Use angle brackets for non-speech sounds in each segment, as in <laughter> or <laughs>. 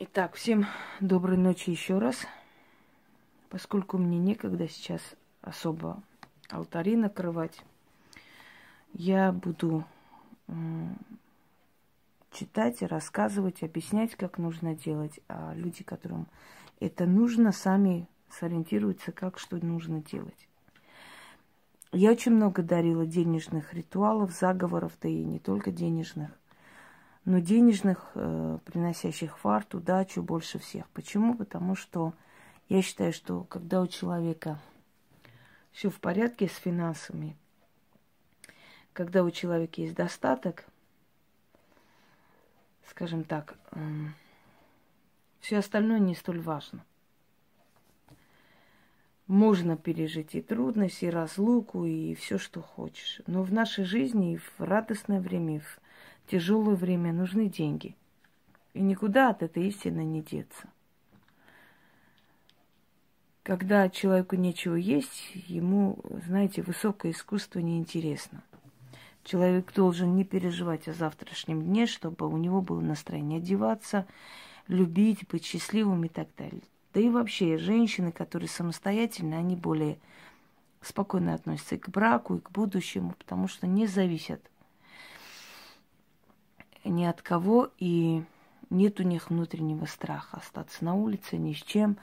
Итак, всем доброй ночи еще раз. Поскольку мне некогда сейчас особо алтари накрывать, я буду читать, рассказывать, объяснять, как нужно делать. А люди, которым это нужно, сами сориентируются, как что нужно делать. Я очень много дарила денежных ритуалов, заговоров, да и не только денежных но денежных, э, приносящих фарт, удачу больше всех. Почему? Потому что я считаю, что когда у человека все в порядке с финансами, когда у человека есть достаток, скажем так, э, все остальное не столь важно. Можно пережить и трудности, и разлуку, и все, что хочешь. Но в нашей жизни, и в радостное время, и в тяжелое время нужны деньги. И никуда от этой истины не деться. Когда человеку нечего есть, ему, знаете, высокое искусство неинтересно. Человек должен не переживать о завтрашнем дне, чтобы у него было настроение одеваться, любить, быть счастливым и так далее. Да и вообще, женщины, которые самостоятельны, они более спокойно относятся и к браку, и к будущему, потому что не зависят ни от кого, и нет у них внутреннего страха остаться на улице ни с чем.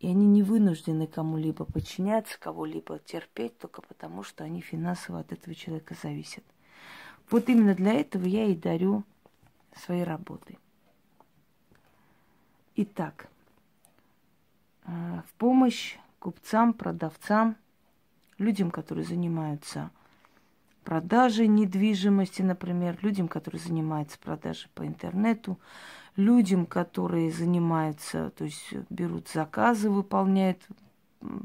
И они не вынуждены кому-либо подчиняться, кого-либо терпеть, только потому, что они финансово от этого человека зависят. Вот именно для этого я и дарю свои работы. Итак, э, в помощь купцам, продавцам, людям, которые занимаются продажей недвижимости, например, людям, которые занимаются продажей по интернету, людям, которые занимаются, то есть берут заказы, выполняют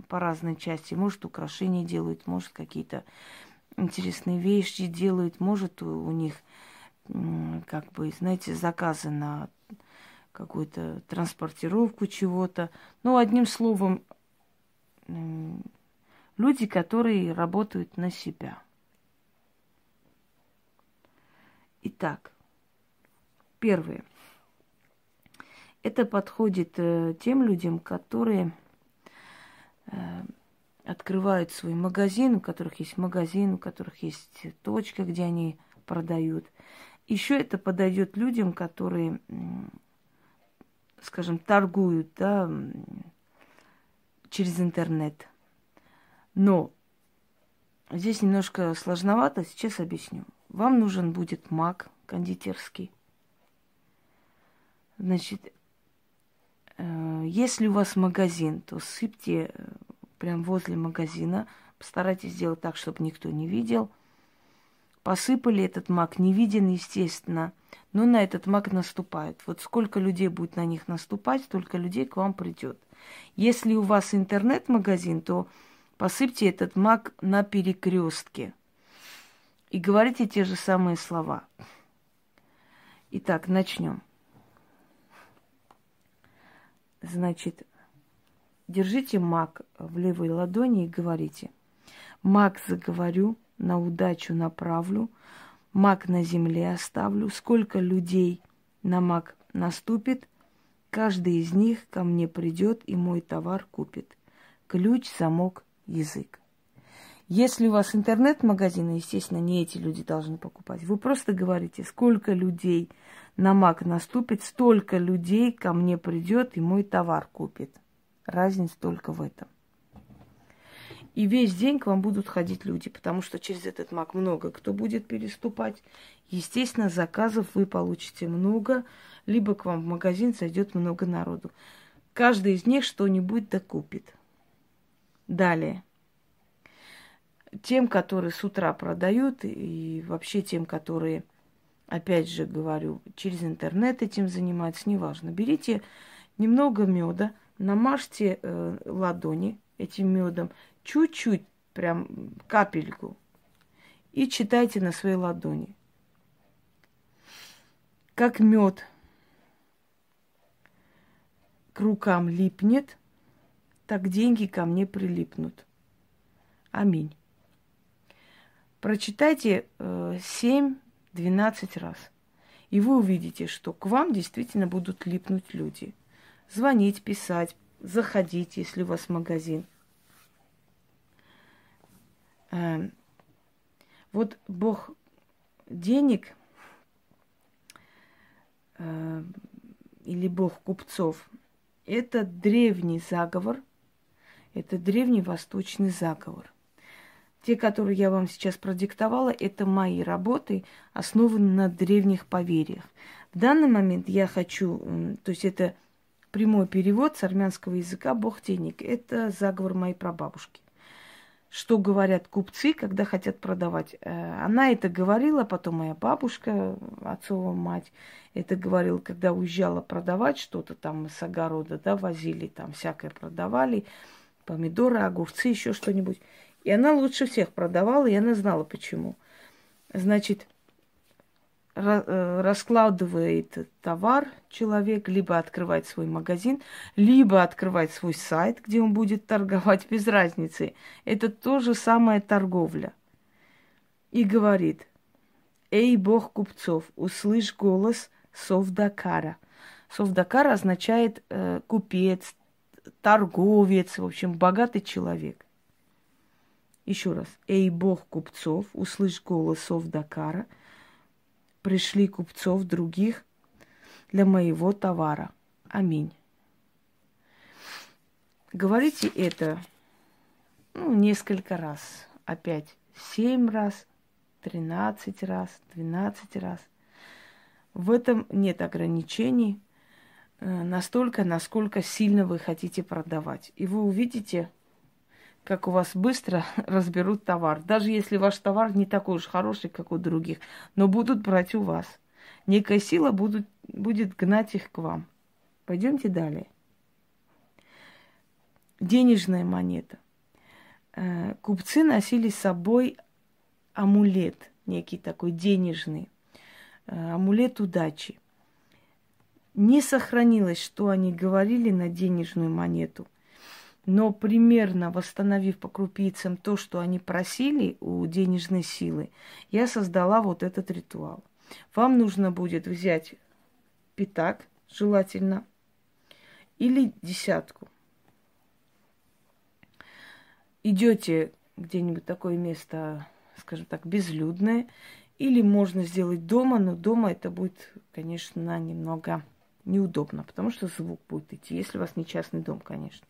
по разной части, может, украшения делают, может, какие-то интересные вещи делают, может, у них, как бы, знаете, заказы на какую-то транспортировку чего-то. Ну, одним словом, люди, которые работают на себя – Итак, первое. Это подходит э, тем людям, которые э, открывают свой магазин, у которых есть магазин, у которых есть точка, где они продают. Еще это подойдет людям, которые, скажем, торгуют да, через интернет. Но здесь немножко сложновато, сейчас объясню. Вам нужен будет мак кондитерский. Значит, э, если у вас магазин, то сыпьте э, прям возле магазина. Постарайтесь сделать так, чтобы никто не видел. Посыпали этот мак, не виден, естественно, но на этот мак наступает. Вот сколько людей будет на них наступать, столько людей к вам придет. Если у вас интернет-магазин, то посыпьте этот мак на перекрестке – и говорите те же самые слова. Итак, начнем. Значит, держите маг в левой ладони и говорите. Маг заговорю, на удачу направлю, маг на земле оставлю. Сколько людей на маг наступит, каждый из них ко мне придет и мой товар купит. Ключ, замок, язык. Если у вас интернет-магазины, естественно, не эти люди должны покупать. Вы просто говорите, сколько людей на маг наступит, столько людей ко мне придет и мой товар купит. Разница только в этом. И весь день к вам будут ходить люди, потому что через этот маг много кто будет переступать. Естественно, заказов вы получите много, либо к вам в магазин зайдет много народу. Каждый из них что-нибудь докупит. Далее тем, которые с утра продают, и вообще тем, которые, опять же говорю, через интернет этим занимаются, неважно. Берите немного меда, намажьте э, ладони этим медом, чуть-чуть, прям капельку, и читайте на своей ладони. Как мед к рукам липнет, так деньги ко мне прилипнут. Аминь. Прочитайте 7-12 э, раз. И вы увидите, что к вам действительно будут липнуть люди. Звонить, писать, заходить, если у вас магазин. Эм, вот Бог денег э, или Бог купцов – это древний заговор, это древний восточный заговор. Те, которые я вам сейчас продиктовала, это мои работы, основаны на древних поверьях. В данный момент я хочу, то есть это прямой перевод с армянского языка «Бог денег». Это заговор моей прабабушки что говорят купцы, когда хотят продавать. Э, она это говорила, потом моя бабушка, отцова мать, это говорила, когда уезжала продавать что-то там с огорода, да, возили, там всякое продавали, помидоры, огурцы, еще что-нибудь. И она лучше всех продавала, и она знала почему. Значит, Э, раскладывает товар человек, либо открывает свой магазин, либо открывает свой сайт, где он будет торговать <laughs> без разницы. Это то же самое торговля. И говорит, «Эй, бог купцов, услышь голос Совдакара». Совдакар означает э, купец, торговец, в общем, богатый человек. Еще раз. «Эй, бог купцов, услышь голос Совдакара» – пришли купцов других для моего товара. Аминь. Говорите это ну, несколько раз. Опять семь раз, тринадцать раз, двенадцать раз. В этом нет ограничений э, настолько, насколько сильно вы хотите продавать. И вы увидите, как у вас быстро <laughs> разберут товар. Даже если ваш товар не такой уж хороший, как у других, но будут брать у вас. Некая сила будут, будет гнать их к вам. Пойдемте далее. Денежная монета. Э, купцы носили с собой амулет, некий такой денежный, э, амулет удачи. Не сохранилось, что они говорили на денежную монету – но примерно восстановив по крупицам то, что они просили у денежной силы, я создала вот этот ритуал. Вам нужно будет взять пятак, желательно, или десятку. Идете где-нибудь такое место, скажем так, безлюдное, или можно сделать дома, но дома это будет, конечно, немного неудобно, потому что звук будет идти, если у вас не частный дом, конечно.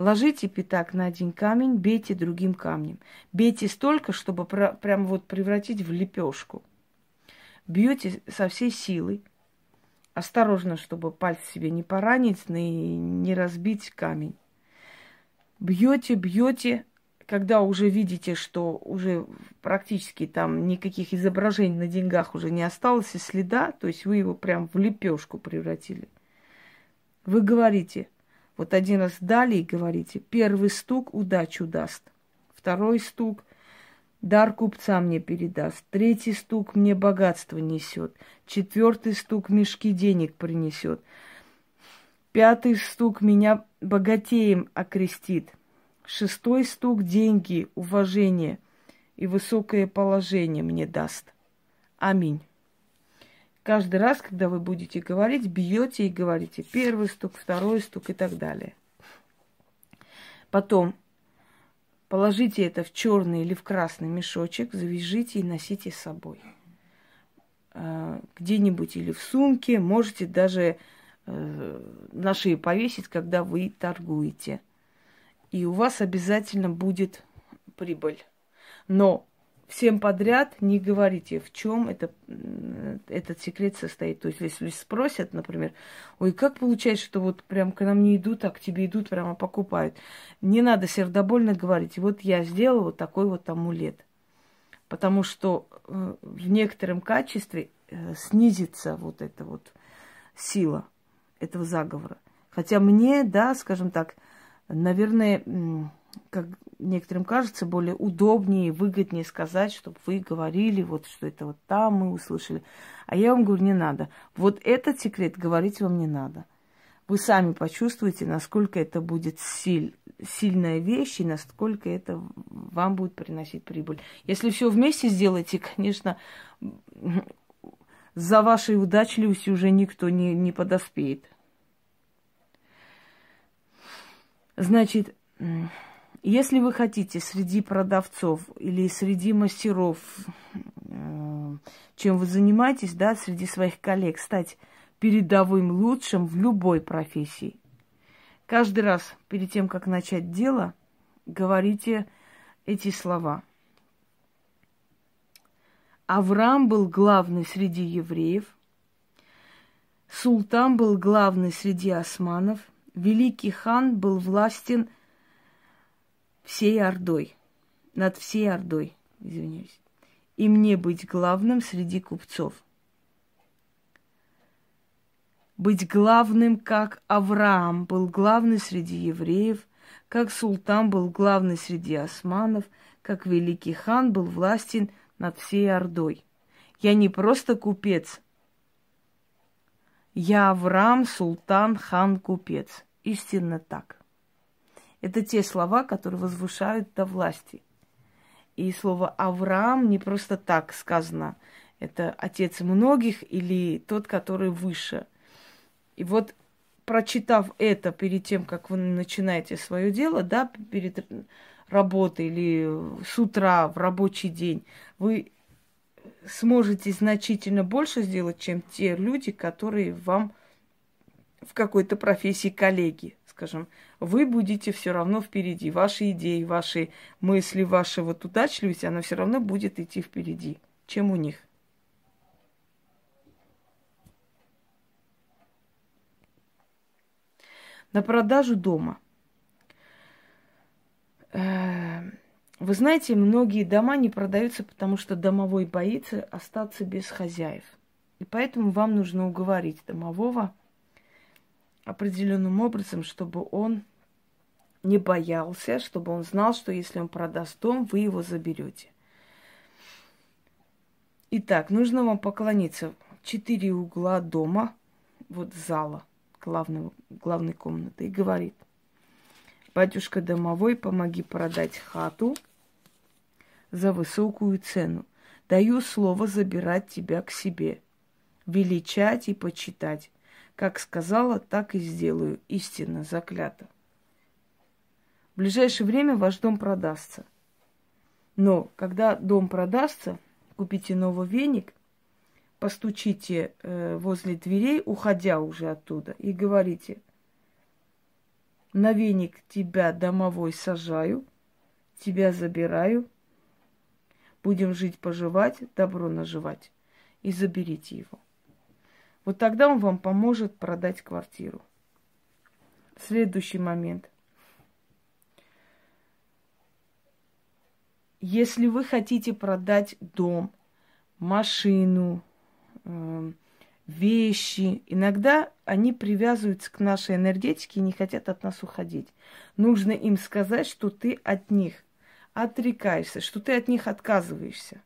Ложите пятак на один камень, бейте другим камнем. Бейте столько, чтобы про, прям вот превратить в лепешку. Бьете со всей силы. Осторожно, чтобы пальцы себе не поранить, не, не разбить камень. Бьете, бьете, когда уже видите, что уже практически там никаких изображений на деньгах уже не осталось и следа, то есть вы его прям в лепешку превратили. Вы говорите – вот один раз дали и говорите, первый стук удачу даст, второй стук дар купца мне передаст, третий стук мне богатство несет, четвертый стук мешки денег принесет, пятый стук меня богатеем окрестит, шестой стук деньги, уважение и высокое положение мне даст. Аминь. Каждый раз, когда вы будете говорить, бьете и говорите первый стук, второй стук и так далее. Потом положите это в черный или в красный мешочек, завяжите и носите с собой. А, где-нибудь или в сумке, можете даже э, на шею повесить, когда вы торгуете. И у вас обязательно будет прибыль. Но всем подряд не говорите, в чем это, этот секрет состоит. То есть, если спросят, например, ой, как получается, что вот прям к нам не идут, а к тебе идут, прямо покупают. Не надо сердобольно говорить, вот я сделала вот такой вот амулет. Потому что э, в некотором качестве э, снизится вот эта вот сила этого заговора. Хотя мне, да, скажем так, наверное, как некоторым кажется, более удобнее и выгоднее сказать, чтобы вы говорили, вот что это вот там мы услышали. А я вам говорю, не надо. Вот этот секрет говорить вам не надо. Вы сами почувствуете, насколько это будет силь, сильная вещь и насколько это вам будет приносить прибыль. Если все вместе сделаете, конечно, за вашей удачливостью уже никто не, не подоспеет. Значит, если вы хотите среди продавцов или среди мастеров, э, чем вы занимаетесь, да, среди своих коллег, стать передовым лучшим в любой профессии, каждый раз перед тем, как начать дело, говорите эти слова. Авраам был главный среди евреев, султан был главный среди османов, великий хан был властен всей Ордой, над всей Ордой, извиняюсь, и мне быть главным среди купцов. Быть главным, как Авраам был главный среди евреев, как султан был главный среди османов, как великий хан был властен над всей Ордой. Я не просто купец. Я Авраам, султан, хан, купец. Истинно так. Это те слова, которые возвышают до власти. И слово Авраам не просто так сказано. Это отец многих или тот, который выше. И вот прочитав это перед тем, как вы начинаете свое дело, да, перед работой или с утра в рабочий день, вы сможете значительно больше сделать, чем те люди, которые вам в какой-то профессии коллеги, скажем. Вы будете все равно впереди. Ваши идеи, ваши мысли, ваша вот удачливость, она все равно будет идти впереди, чем у них. на продажу дома. Э, вы знаете, многие дома не продаются, потому что домовой боится остаться без хозяев. И поэтому вам нужно уговорить домового определенным образом, чтобы он не боялся, чтобы он знал, что если он продаст дом, вы его заберете. Итак, нужно вам поклониться четыре угла дома, вот зала главного, главной комнаты и говорит, батюшка домовой, помоги продать хату за высокую цену. Даю слово забирать тебя к себе, величать и почитать. Как сказала, так и сделаю. Истинно, заклято. В ближайшее время ваш дом продастся. Но когда дом продастся, купите новый веник, постучите э, возле дверей, уходя уже оттуда, и говорите, на веник тебя домовой сажаю, тебя забираю, будем жить, поживать, добро наживать, и заберите его. Вот тогда он вам поможет продать квартиру. Следующий момент. Если вы хотите продать дом, машину, Эм, вещи. Иногда они привязываются к нашей энергетике и не хотят от нас уходить. Нужно им сказать, что ты от них отрекаешься, что ты от них отказываешься.